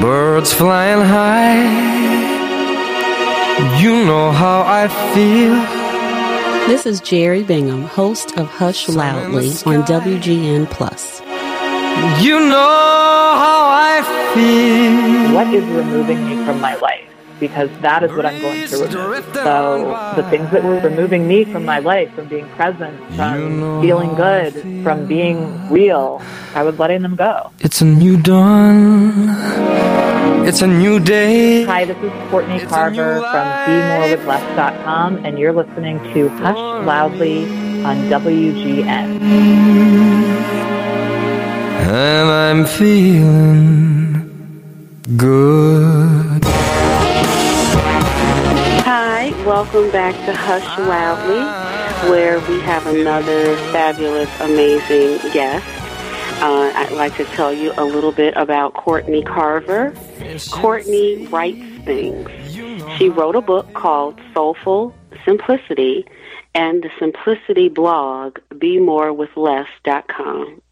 birds flying high. You know how I feel. This is Jeri Bingham, host of Hush Loudly on WGN Plus. You know how I feel. What is removing me from my life? Because that is what I'm going to remove. So the things that were removing me from my life, from being present, from feeling good, from being real, I was letting them go. It's a new dawn. It's a new day. Hi, this is Courtney Carver from BeMoreWithLess.com, and you're listening to Hush Loudly on WGN. And I'm feeling good. Welcome back to Hush Loudly, where we have another fabulous, amazing guest. Uh, I'd like to tell you a little bit about Courtney Carver. Courtney writes things. She wrote a book called Soulful Simplicity and the Simplicity blog, BeMoreWithLess.com.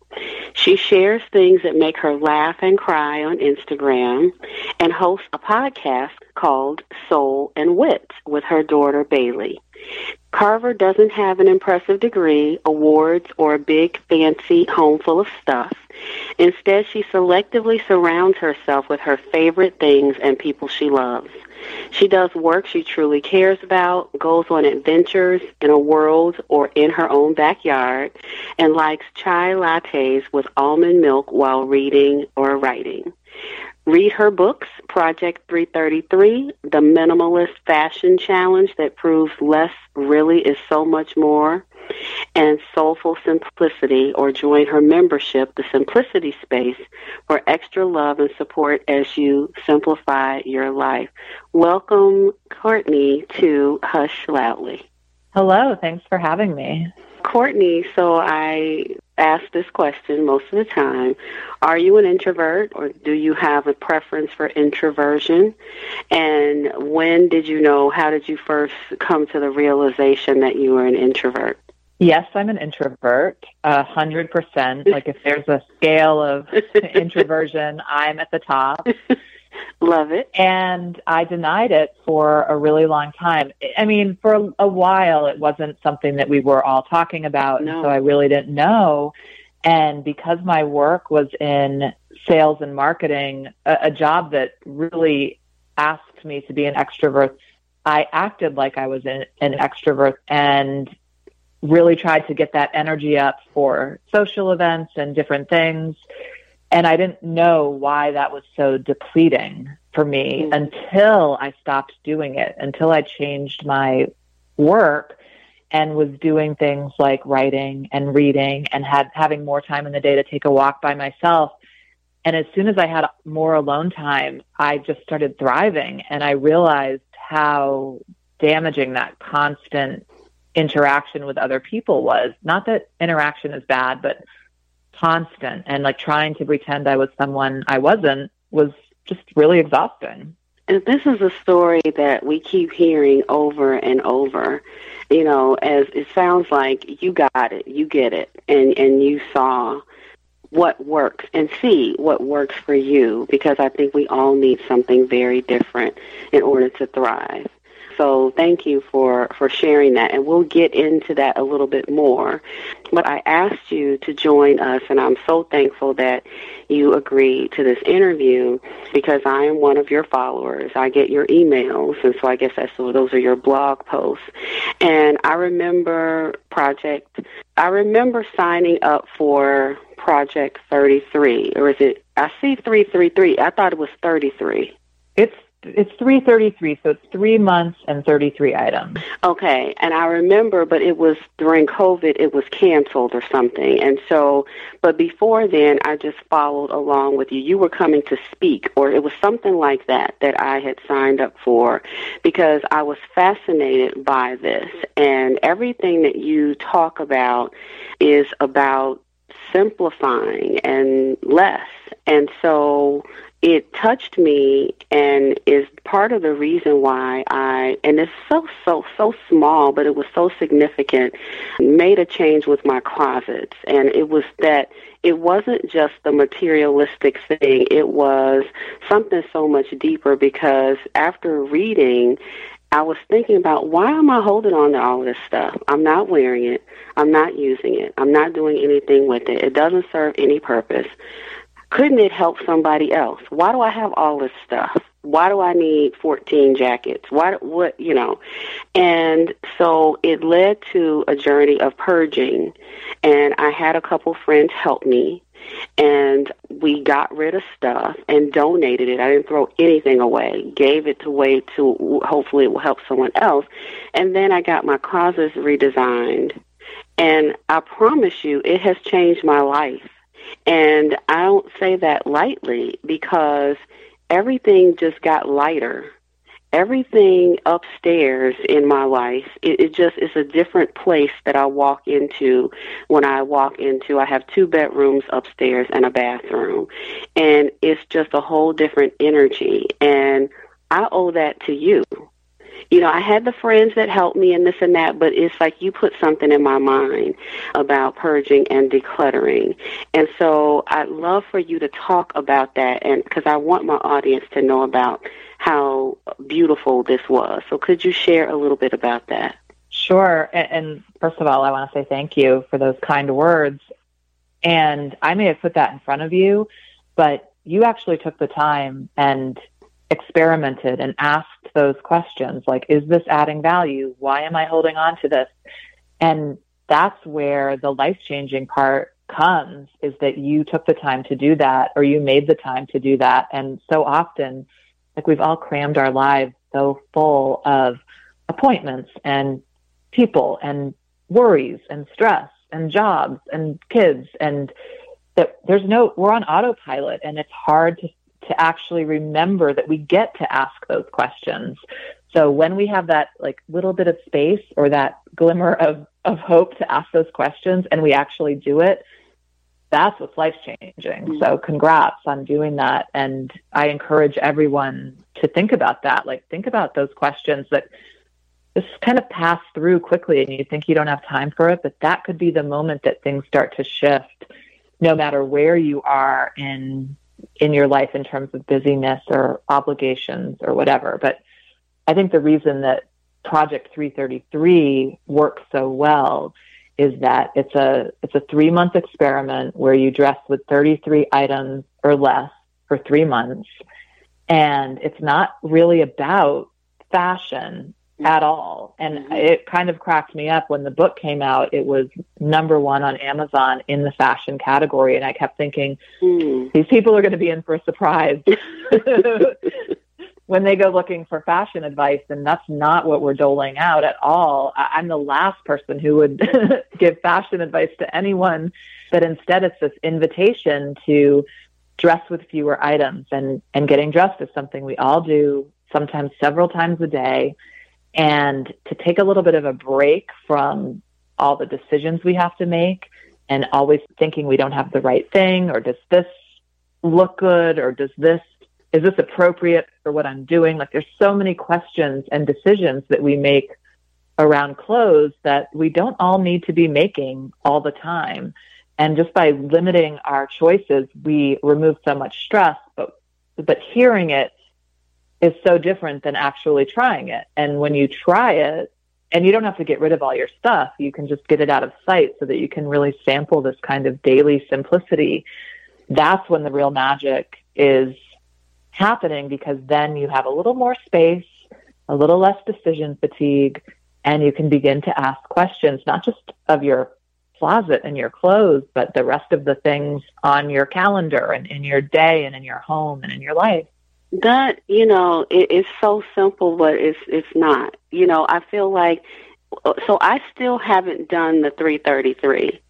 She shares things that make her laugh and cry on Instagram and hosts a podcast called Soul and Wit with her daughter Bailey. Carver doesn't have an impressive degree, awards, or a big fancy home full of stuff. Instead, she selectively surrounds herself with her favorite things and people she loves. She does work she truly cares about, goes on adventures in a world or in her own backyard, and likes chai lattes with almond milk while reading or writing. Read her books, Project 333, The Minimalist Fashion Challenge that proves less really is so much more, and Soulful Simplicity, or join her membership, The Simplicity Space, for extra love and support as you simplify your life. Welcome, Courtney, to Hush Loudly. Hello, thanks for having me. Courtney, so I ask this question most of the time. Are you an introvert or do you have a preference for introversion? And when did you know, how did you first come to the realization that you were an introvert? Yes, I'm an introvert, a hundred percent. Like if there's a scale of introversion, I'm at the top. Love it. And I denied it for a really long time. I mean, for a while, it wasn't something that we were all talking about. No. So I really didn't know. And because my work was in sales and marketing, a, a job that really asked me to be an extrovert, I acted like I was an, an extrovert and really tried to get that energy up for social events and different things. And I didn't know why that was so depleting for me Mm. until I stopped doing it, until I changed my work and was doing things like writing and reading and had having more time in the day to take a walk by myself. And as soon as I had more alone time, I just started thriving and I realized how damaging that constant interaction with other people was. Not that interaction is bad, but constant and like trying to pretend I was someone I wasn't was just really exhausting. And this is a story that we keep hearing over and over. You know, as it sounds like you got it, you get it, and and you saw what works and see what works for you because I think we all need something very different in order to thrive. So thank you for, for sharing that, and we'll get into that a little bit more. But I asked you to join us, and I'm so thankful that you agreed to this interview because I am one of your followers. I get your emails, and so I guess that's those are your blog posts. And I remember Project. I remember signing up for Project 33, or is it? I see 333. I thought it was 33. It's it's 333, so it's three months and 33 items. Okay, and I remember, but it was during COVID, it was canceled or something. And so, but before then, I just followed along with you. You were coming to speak, or it was something like that that I had signed up for because I was fascinated by this. And everything that you talk about is about simplifying and less. And so, it touched me and part of the reason why I, and it's so, so, so small, but it was so significant, made a change with my closets. And it was that it wasn't just the materialistic thing, it was something so much deeper because after reading, I was thinking about why am I holding on to all this stuff? I'm not wearing it. I'm not using it. I'm not doing anything with it. It doesn't serve any purpose. Couldn't it help somebody else? Why do I have all this stuff? Why do I need 14 jackets? Why, what, you know? And so it led to a journey of purging. And I had a couple friends help me. And we got rid of stuff and donated it. I didn't throw anything away. Gave it away to hopefully it will help someone else. And then I got my closets redesigned. And I promise you, it has changed my life and I don't say that lightly because everything just got lighter. Everything upstairs in my life, it, it just is a different place that I walk into when I walk into. I have two bedrooms upstairs and a bathroom, and it's just a whole different energy. And I owe that to you you know, I had the friends that helped me and this and that, but it's like you put something in my mind about purging and decluttering. And so I'd love for you to talk about that and because I want my audience to know about how beautiful this was. So could you share a little bit about that? Sure. And, first of all, I want to say thank you for those kind words. And I may have put that in front of you, but you actually took the time and experimented and asked those questions like, is this adding value? Why am I holding on to this? And that's where the life changing part comes is that you took the time to do that or you made the time to do that. And so often, like we've all crammed our lives so full of appointments and people and worries and stress and jobs and kids and that there's no we're on autopilot and it's hard to to actually remember that we get to ask those questions. So when we have that like little bit of space or that glimmer of, of hope to ask those questions and we actually do it, that's what's life changing. Mm-hmm. So congrats on doing that. And I encourage everyone to think about that. Like think about those questions that just kind of pass through quickly and you think you don't have time for it, but that could be the moment that things start to shift no matter where you are in in your life in terms of busyness or obligations or whatever. But I think the reason that Project 333 works so well is that it's a it's a 3-month experiment where you dress with 33 items or less for 3 months and it's not really about fashion at all. And mm-hmm. it kind of cracked me up when the book came out. It was number one on Amazon in the fashion category. And I kept thinking, mm. these people are going to be in for a surprise when they go looking for fashion advice. And that's not what we're doling out at all. I- I'm the last person who would give fashion advice to anyone. But instead, it's this invitation to dress with fewer items. And, and getting dressed is something we all do, sometimes several times a day and to take a little bit of a break from all the decisions we have to make and always thinking we don't have the right thing or does this look good or does this is this appropriate for what I'm doing? Like there's so many questions and decisions that we make around clothes that we don't all need to be making all the time. And just by limiting our choices we remove so much stress but but hearing it is so different than actually trying it. And when you try it, and you don't have to get rid of all your stuff, you can just get it out of sight so that you can really sample this kind of daily simplicity. That's when the real magic is happening because then you have a little more space, a little less decision fatigue, and you can begin to ask questions, not just of your closet and your clothes, but the rest of the things on your calendar and in your day and in your home and in your life. That you know, it, it's so simple, but it's it's not. You know, I feel like so I still haven't done the 333,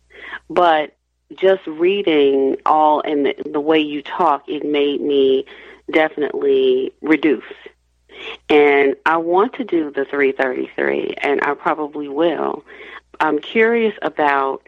but just reading all and the, the way you talk, it made me definitely reduce. And I want to do the 333, and I probably will. I'm curious about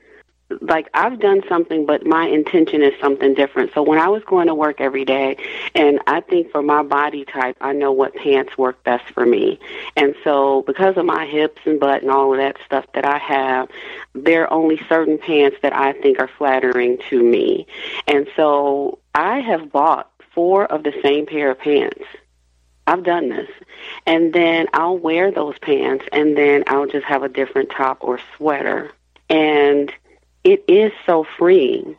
like I've done something, but my intention is something different. So when I was going to work every day, and I think for my body type, I know what pants work best for me. And so because of my hips and butt and all of that stuff that I have, there are only certain pants that I think are flattering to me. And so I have bought four of the same pair of pants. I've done this. And then I'll wear those pants and then I'll just have a different top or sweater. And it is so freeing.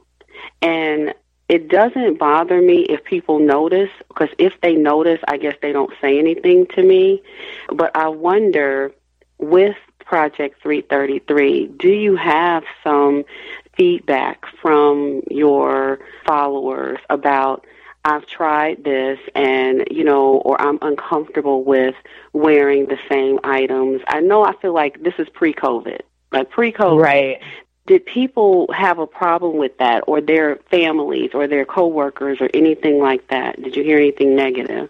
And it doesn't bother me if people notice, because if they notice, I guess they don't say anything to me. But I wonder with Project 333, do you have some feedback from your followers about I've tried this and, you know, or I'm uncomfortable with wearing the same items. I know I feel like this is pre COVID. Like pre COVID, Right. Did people have a problem with that or their families or their coworkers or anything like that? Did you hear anything negative?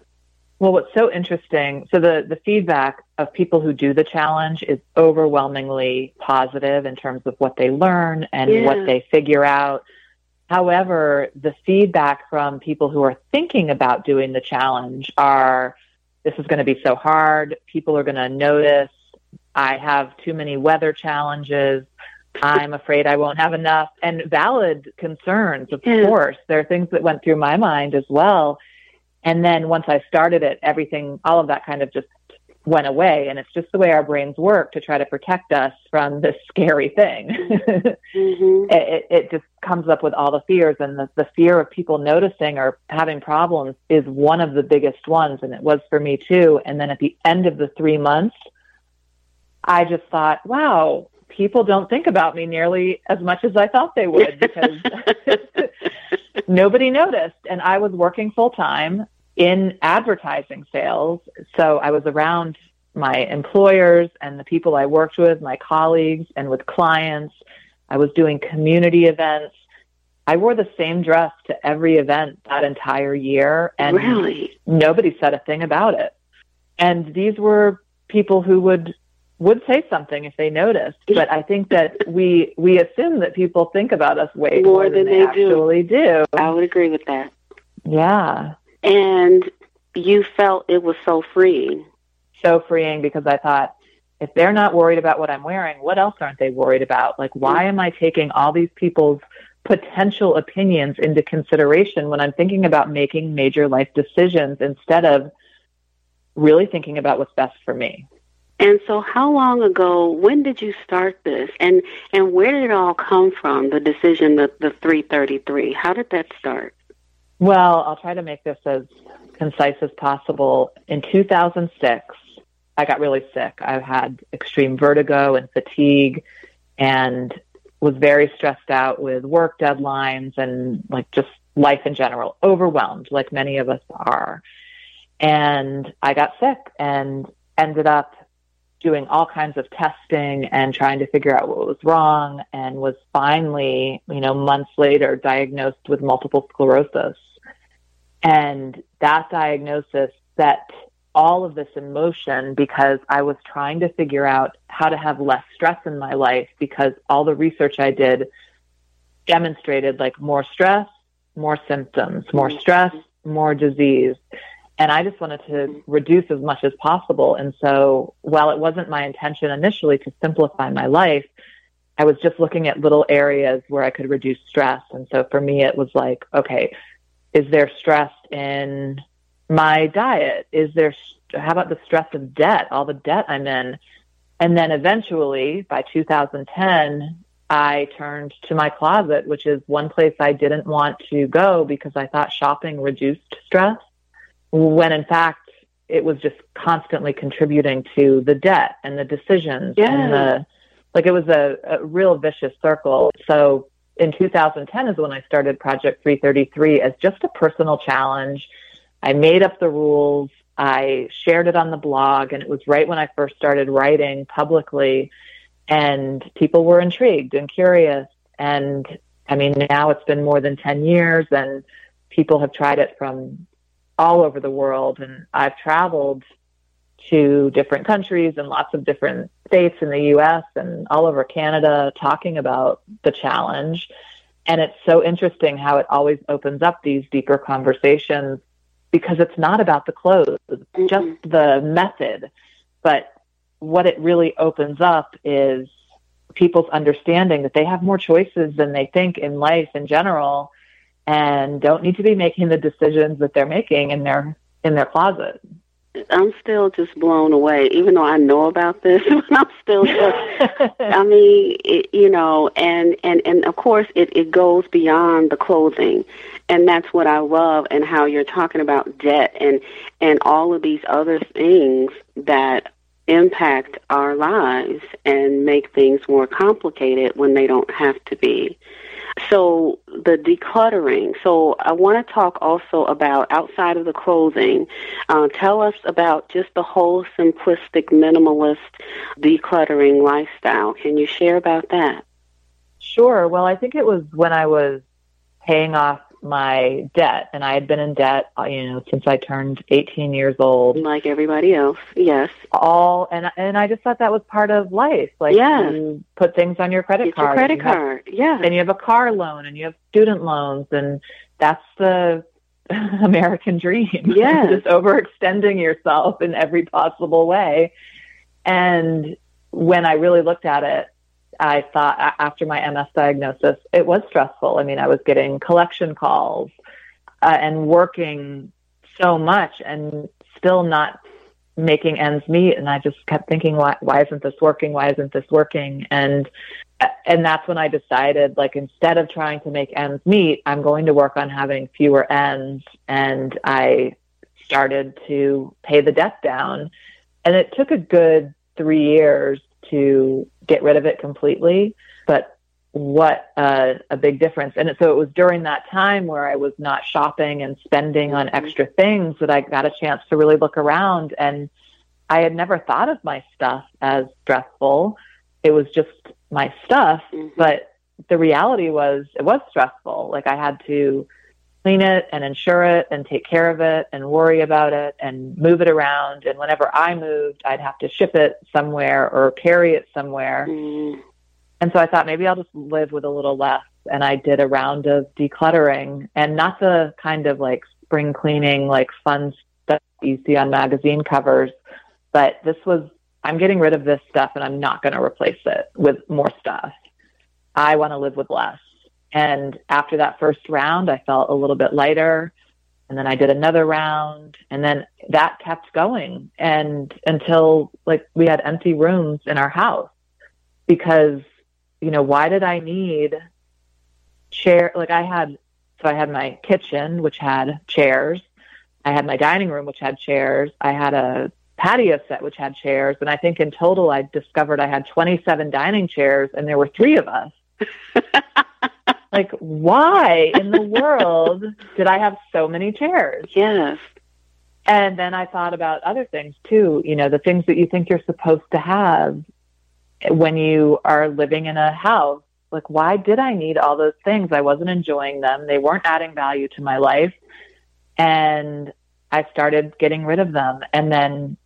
Well, what's so interesting, so the, the feedback of people who do the challenge is overwhelmingly positive in terms of what they learn and Yeah. what they figure out. However, the feedback from people who are thinking about doing the challenge are this is going to be so hard. People are going to notice. I have too many weather challenges. I'm afraid I won't have enough. And valid concerns, of Yeah. course. There are things that went through my mind as well. And then once I started it, everything, all of that kind of just went away. And it's just the way our brains work to try to protect us from this scary thing. Mm-hmm. it, it just comes up with all the fears and the, the fear of people noticing or having problems is one of the biggest ones and it was for me too and then at the end of the three months i just thought wow people don't think about me nearly as much as i thought they would because nobody noticed and i was working full time in advertising sales so i was around my employers and the people i worked with my colleagues and with clients I was doing community events. I wore the same dress to every event that entire year, and really? nobody said a thing about it. And these were people who would would say something if they noticed. But I think that we we assume that people think about us way More more, than than, they, they do. actually do. I would agree with that. Yeah, And you felt it was so freeing. so freeing because I thought if they're not worried about what I'm wearing, what else aren't they worried about? Like, why am I taking all these people's potential opinions into consideration when I'm thinking about making major life decisions instead of really thinking about what's best for me? And so how long ago, when did you start this? And and where did it all come from, the decision, the, the 333? How did that start? Well, I'll try to make this as concise as possible. In 2006, I got really sick. I had extreme vertigo and fatigue and was very stressed out with work deadlines and like just life in general, overwhelmed like many of us are. And I got sick and ended up doing all kinds of testing and trying to figure out what was wrong and was finally, you know, months later diagnosed with multiple sclerosis. And that diagnosis set all of this in motion because I was trying to figure out how to have less stress in my life because all the research I did demonstrated like more stress, more symptoms, more mm-hmm. stress, more disease. And I just wanted to reduce as much as possible. And so while it wasn't my intention initially to simplify my life, I was just looking at little areas where I could reduce stress. And so for me, it was like, okay, is there stress in my diet? Is there, how about the stress of debt, all the debt I'm in? And then eventually by 2010, I turned to my closet, which is one place I didn't want to go because I thought shopping reduced stress, when in fact it was just constantly contributing to the debt and the decisions Yeah. and the like it was a, a real vicious circle. So in 2010 is when I started Project 333 as just a personal challenge. I made up the rules. I shared it on the blog, and it was right when I first started writing publicly, and people were intrigued and curious. And I mean, now it's been more than 10 years, and people have tried it from all over the world. And I've traveled to different countries and lots of different states in the US and all over Canada talking about the challenge. And it's so interesting how it always opens up these deeper conversations because it's not about the clothes, mm-hmm. just the method. But what it really opens up is people's understanding that they have more choices than they think in life in general and don't need to be making the decisions that they're making in their in their closet. I'm still just blown away, even though I know about this. I'm still just, I mean, it, you know, and and and of course, it it goes beyond the clothing, and that's what I love, and how you're talking about debt and and all of these other things that impact our lives and make things more complicated when they don't have to be. So the decluttering. So I want to talk also about outside of the clothing. Uh, tell us about just the whole simplistic minimalist decluttering lifestyle. Can you share about that? Sure. Well, I think it was when I was paying off my debt, and I had been in debt, uh, you know, since I turned 18 years old. Like everybody else, yes. All and and I just thought that was part of life. Like yes. you put things on your credit Get card. Your credit card, yeah. And you have a car loan, and you have student loans, and that's the American dream. Yeah, just overextending yourself in every possible way. And when I really looked at it, I thought after my MS diagnosis, it was stressful. I mean, I was getting collection calls uh, and working so much and still not making ends meet. And I just kept thinking, why, why isn't this working? Why isn't this working? And, and that's when I decided, like, instead of trying to make ends meet, I'm going to work on having fewer ends. And I started to pay the debt down. And it took a good three years to get rid of it completely. But what uh, a big difference. And so it was during that time where I was not shopping and spending on mm-hmm. extra things that I got a chance to really look around. And I had never thought of my stuff as stressful. It was just my stuff. Mm-hmm. But the reality was it was stressful. Like I had to clean it and insure it and take care of it and worry about it and move it around. And whenever I moved, I'd have to ship it somewhere or carry it somewhere. Mm. And so I thought maybe I'll just live with a little less. And I did a round of decluttering and not the kind of like spring cleaning, like fun stuff you see on magazine covers, but this was, I'm getting rid of this stuff and I'm not going to replace it with more stuff. I want to live with less. And after that first round, I felt a little bit lighter. And then I did another round and then that kept going and until like we had empty rooms in our house because, you know, why did I need chair? Like I had, so I had my kitchen, which had chairs. I had my dining room, which had chairs. I had a patio set, which had chairs. And I think in total, I discovered I had 27 dining chairs and there were three of us. like, why in the world did I have so many chairs? Yes. And then I thought about other things too, you know, the things that you think you're supposed to have when you are living in a house. Like, why did I need all those things? I wasn't enjoying them. They weren't adding value to my life. And I started getting rid of them. And then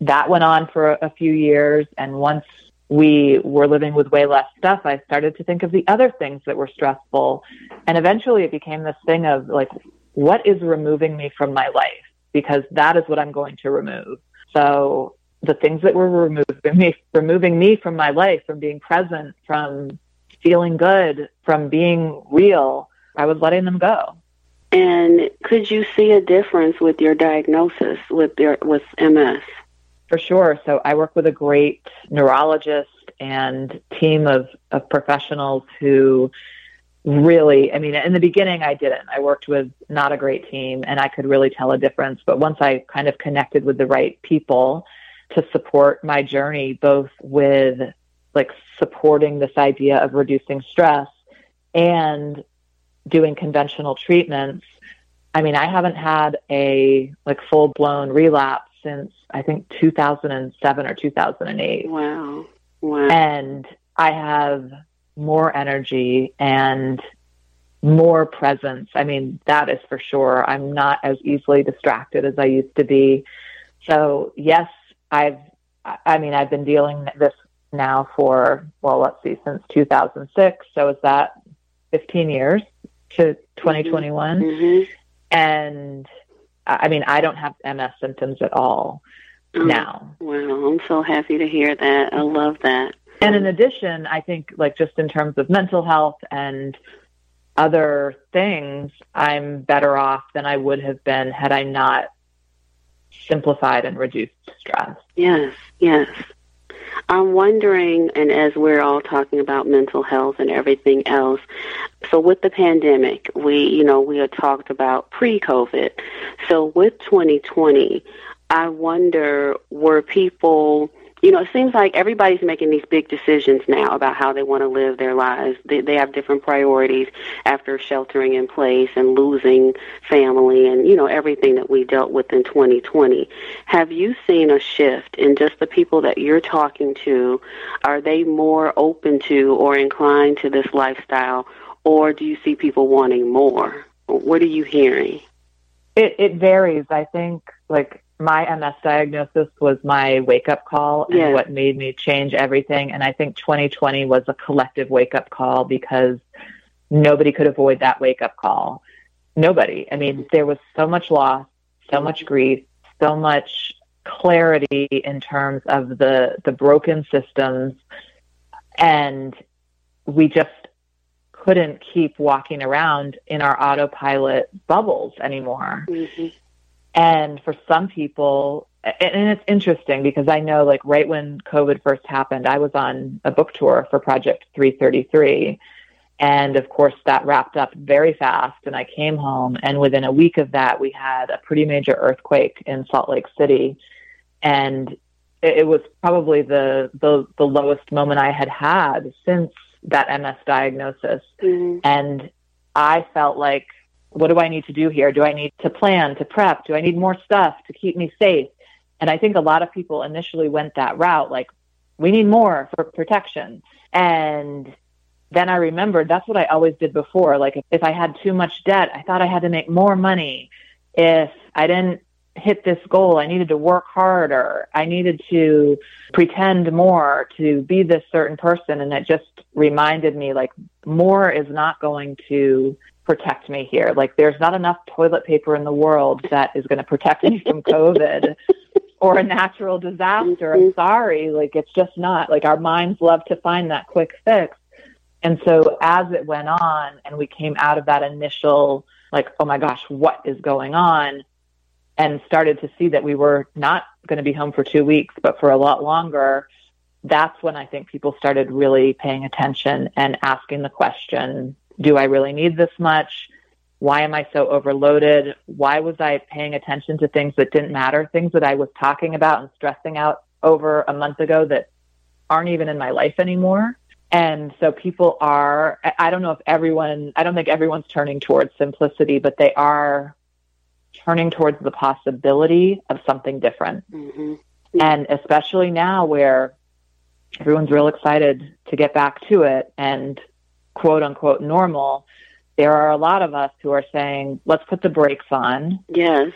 that went on for a few years. And once we were living with way less stuff, I started to think of the other things that were stressful. And eventually it became this thing of like, what is removing me from my life? Because that is what I'm going to remove. So the things that were removing me, removing me from my life, from being present, from feeling good, from being real, I was letting them go. And could you see a difference with your diagnosis with your with MS? For sure. So I work with a great neurologist and team of, of professionals who really, I mean, in the beginning, I didn't. I worked with not a great team and I could really tell a difference. But once I kind of connected with the right people to support my journey, both with like supporting this idea of reducing stress and doing conventional treatments, I mean, I haven't had a like full blown relapse since I think 2007 or 2008. Wow. Wow. And I have more energy and more presence. I mean, that is for sure. I'm not as easily distracted as I used to be. So, yes, I've, I mean, I've been dealing this now for, well, let's see, since 2006. So is that 15 years to 2021? Mm-hmm. And I mean, I don't have MS symptoms at all Oh, now. Wow, I'm so happy to hear that. I love that. And in addition, I think like just in terms of mental health and other things, I'm better off than I would have been had I not simplified and reduced stress. Yes, yes. I'm wondering, and as we're all talking about mental health and everything else, so with the pandemic, we, you know, we had talked about pre-COVID. So with 2020, I wonder, were people, you know, it seems like everybody's making these big decisions now about how they want to live their lives. They, they have different priorities after sheltering in place and losing family and, you know, everything that we dealt with in 2020. Have you seen a shift in just the people that you're talking to? Are they more open to or inclined to this lifestyle, or do you see people wanting more? What are you hearing? It, it varies. I think like my MS diagnosis was my wake up call and Yeah. what made me change everything. And I think 2020 was a collective wake up call because nobody could avoid that wake up call. Nobody. I mean, mm-hmm. there was so much loss, so much grief, so much clarity in terms of the the broken systems and we just couldn't keep walking around in our autopilot bubbles anymore. Mm-hmm. And for some people, and it's interesting because I know, like, right when COVID first happened, I was on a book tour for Project 333. And of course, that wrapped up very fast. And I came home, and within a week of that, we had a pretty major earthquake in Salt Lake City. And it, it was probably the, the, the lowest moment I had had since that MS diagnosis. Mm-hmm. And I felt like, what do I need to do here? Do I need to plan, to prep? Do I need more stuff to keep me safe? And I think a lot of people initially went that route, like, we need more for protection. And then I remembered that's what I always did before. Like, if, if I had too much debt, I thought I had to make more money. If I didn't hit this goal, I needed to work harder. I needed to pretend more to be this certain person. And it just reminded me, like, more is not going to protect me here. Like there's not enough toilet paper in the world that is going to protect me from COVID or a natural disaster. I'm sorry. Like it's just not. Like our minds love to find that quick fix. And so as it went on and we came out of that initial like, oh my gosh, what is going on? And started to see that we were not going to be home for two weeks, but for a lot longer. That's when I think people started really paying attention and asking the question, do I really need this much? Why am I so overloaded? Why was I paying attention to things that didn't matter, things that I was talking about and stressing out over a month ago that aren't even in my life anymore? And so people are, I- don't know if everyone, I don't think everyone's turning towards simplicity, but they are turning towards the possibility of something different. Mm-hmm. And especially now where everyone's real excited to get back to it and quote unquote normal, there are a lot of us who are saying, let's put the brakes on. Yes.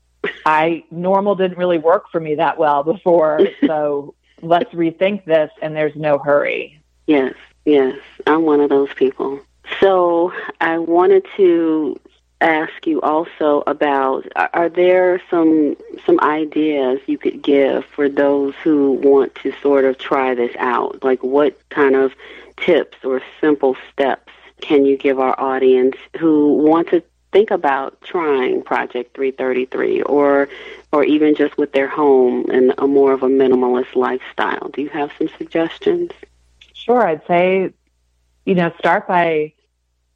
I normal didn't really work for me that well before, so let's rethink this and there's no hurry. Yes, yes, I'm one of those people. So I wanted to ask you also about are, there some some ideas you could give for those who want to sort of try this out? Like what kind of tips or simple steps can you give our audience who want to think about trying Project 333 or or even just with their home and a more of a minimalist lifestyle? Do you have some suggestions? Sure, I'd say, you know, start by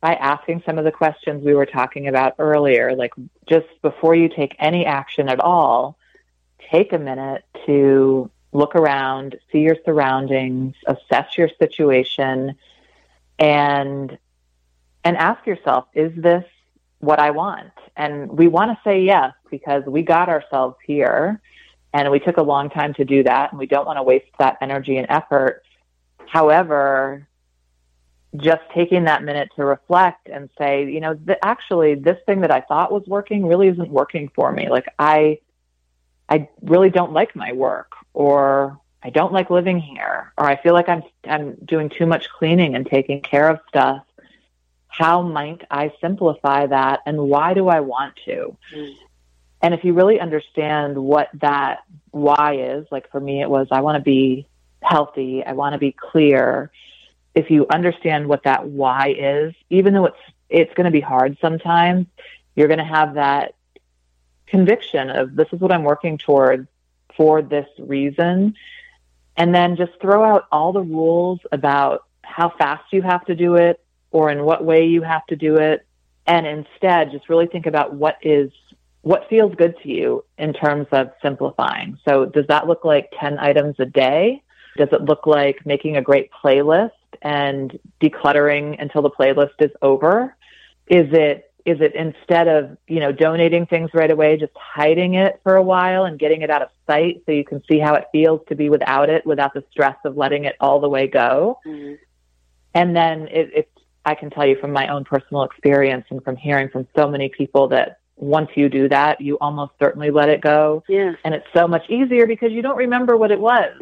by asking some of the questions we were talking about earlier. Like just before you take any action at all, take a minute to look around, see your surroundings, assess your situation, and and ask yourself, is this what I want? And we want to say yes because we got ourselves here and we took a long time to do that and we don't want to waste that energy and effort. However, just taking that minute to reflect and say, you know, th- actually this thing that I thought was working really isn't working for me. Like I I really don't like my work or I don't like living here, or I feel like I'm I'm doing too much cleaning and taking care of stuff. How might I simplify that, and why do I want to? Mm. And if you really understand what that why is, like for me, it was I want to be healthy, I want to be clear. If you understand what that why is, even though it's it's going to be hard sometimes, you're going to have that conviction of this is what I'm working towards for this reason. And then just throw out all the rules about how fast you have to do it or in what way you have to do it. And instead, just really think about what is what feels good to you in terms of simplifying. So, does that look like 10 items a day? Does it look like making a great playlist and decluttering until the playlist is over? Is it is it instead of you know donating things right away just hiding it for a while and getting it out of sight so you can see how it feels to be without it without the stress of letting it all the way go? Mm-hmm. and then it, it's i can tell you from my own personal experience and from hearing from so many people that once you do that you almost certainly let it go. Yes and it's so much easier because you don't remember what it was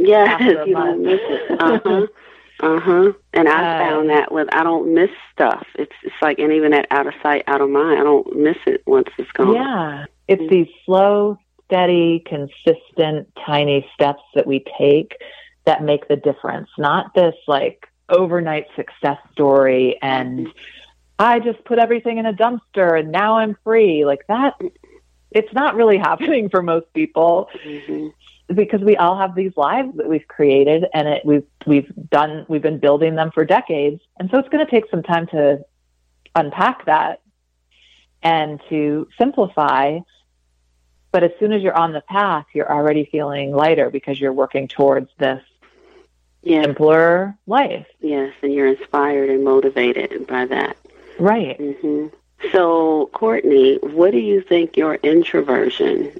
you don't miss it. Uh-huh Uh huh. And I uh, found that with I don't miss stuff. It's it's like and even that out of sight, out of mind. I don't miss it once it's gone. Yeah, it's mm-hmm. these slow, steady, consistent, tiny steps that we take that make the difference. Not this like overnight success story and I just put everything in a dumpster and now I'm free. Like that, it's not really happening for most people. Mm-hmm because we all have these lives that we've created and it, we've we've done we've been building them for decades. And so it's going to take some time to unpack that and to simplify. But as soon as you're on the path you're already feeling lighter because you're working towards this yes. simpler life. Yes and you're inspired and motivated by that. Right. Mm-hmm. so courtney what do you think your introversion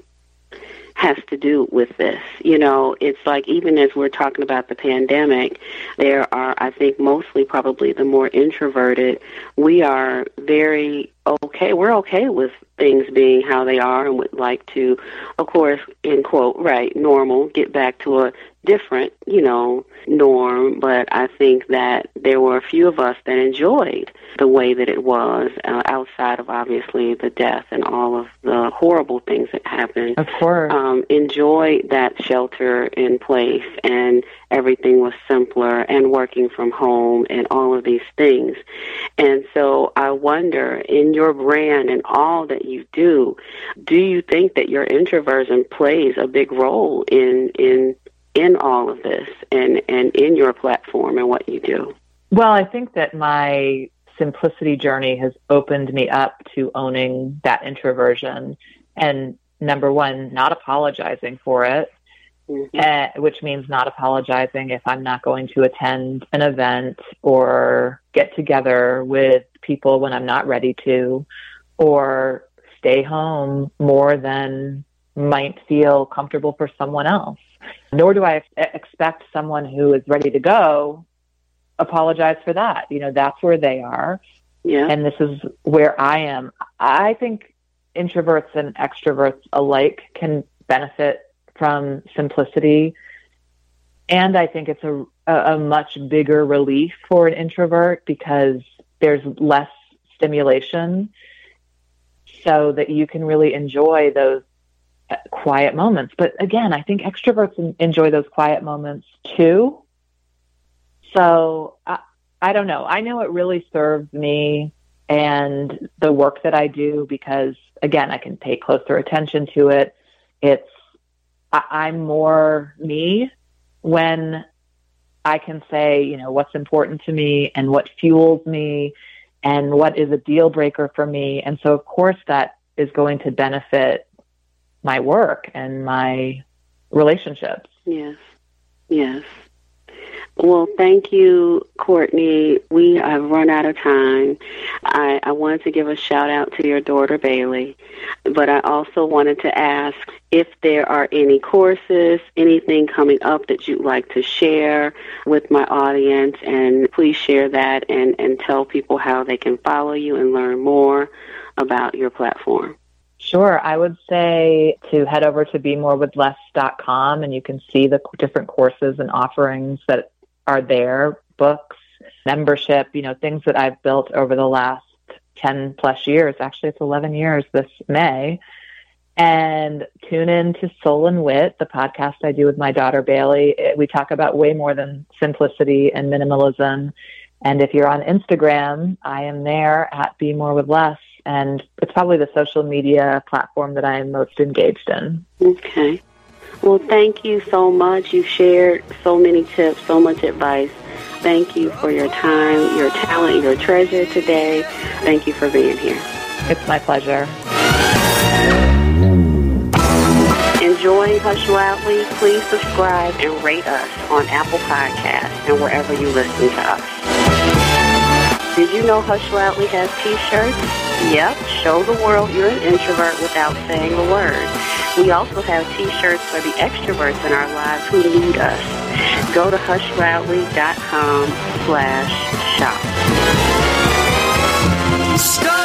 has to do with this. You know, it's like even as we're talking about the pandemic, there are, I think, mostly probably the more introverted. We are very okay. We're okay with things being how they are and would like to, of course, in quote, right, normal, get back to a different, you know, norm, but I think that there were a few of us that enjoyed the way that it was uh, outside of obviously the death and all of the horrible things that happened. Of course. Um, enjoyed that shelter in place and everything was simpler and working from home and all of these things. And so I wonder in your brand and all that you do, do you think that your introversion plays a big role in in in all of this and, and in your platform and what you do? Well, I think that my simplicity journey has opened me up to owning that introversion and number one, not apologizing for it, mm-hmm. uh, which means not apologizing if I'm not going to attend an event or get together with people when I'm not ready to, or stay home more than might feel comfortable for someone else. Nor do I expect someone who is ready to go apologize for that. You know, that's where they are. Yeah. And this is where I am. I think introverts and extroverts alike can benefit from simplicity. And I think it's a, a much bigger relief for an introvert because there's less stimulation so that you can really enjoy those uh, quiet moments. But again, I think extroverts enjoy those quiet moments too. So I, I don't know. I know it really serves me and the work that I do because again, I can pay closer attention to it. It's I, I'm more me when I can say, you know, what's important to me and what fuels me and what is a deal breaker for me. And so of course that is going to benefit my work and my relationships. Yes. Yes. Well, thank you, Courtney. We have run out of time. I, I wanted to give a shout out to your daughter, Bailey, but I also wanted to ask if there are any courses, anything coming up that you'd like to share with my audience, and please share that and, and tell people how they can follow you and learn more about your platform. Sure. I would say to head over to bemorewithless.com and you can see the different courses and offerings that are there, books, membership, you know, things that I've built over the last 10 plus years. Actually, it's 11 years this May. And tune in to Soul and Wit, the podcast I do with my daughter Bailey. We talk about way more than simplicity and minimalism. And if you're on Instagram, I am there at Be More with Less. And it's probably the social media platform that I am most engaged in. Okay. Well, thank you so much. You shared so many tips, so much advice. Thank you for your time, your talent, your treasure today. Thank you for being here. It's my pleasure. Enjoy Hush Loudly? Please subscribe and rate us on Apple Podcasts and wherever you listen to us. Did you know Hush Loudly has t-shirts? Yep, show the world you're an introvert without saying a word. We also have t-shirts for the extroverts in our lives who need us. Go to hushloudly.com slash shop. Stop.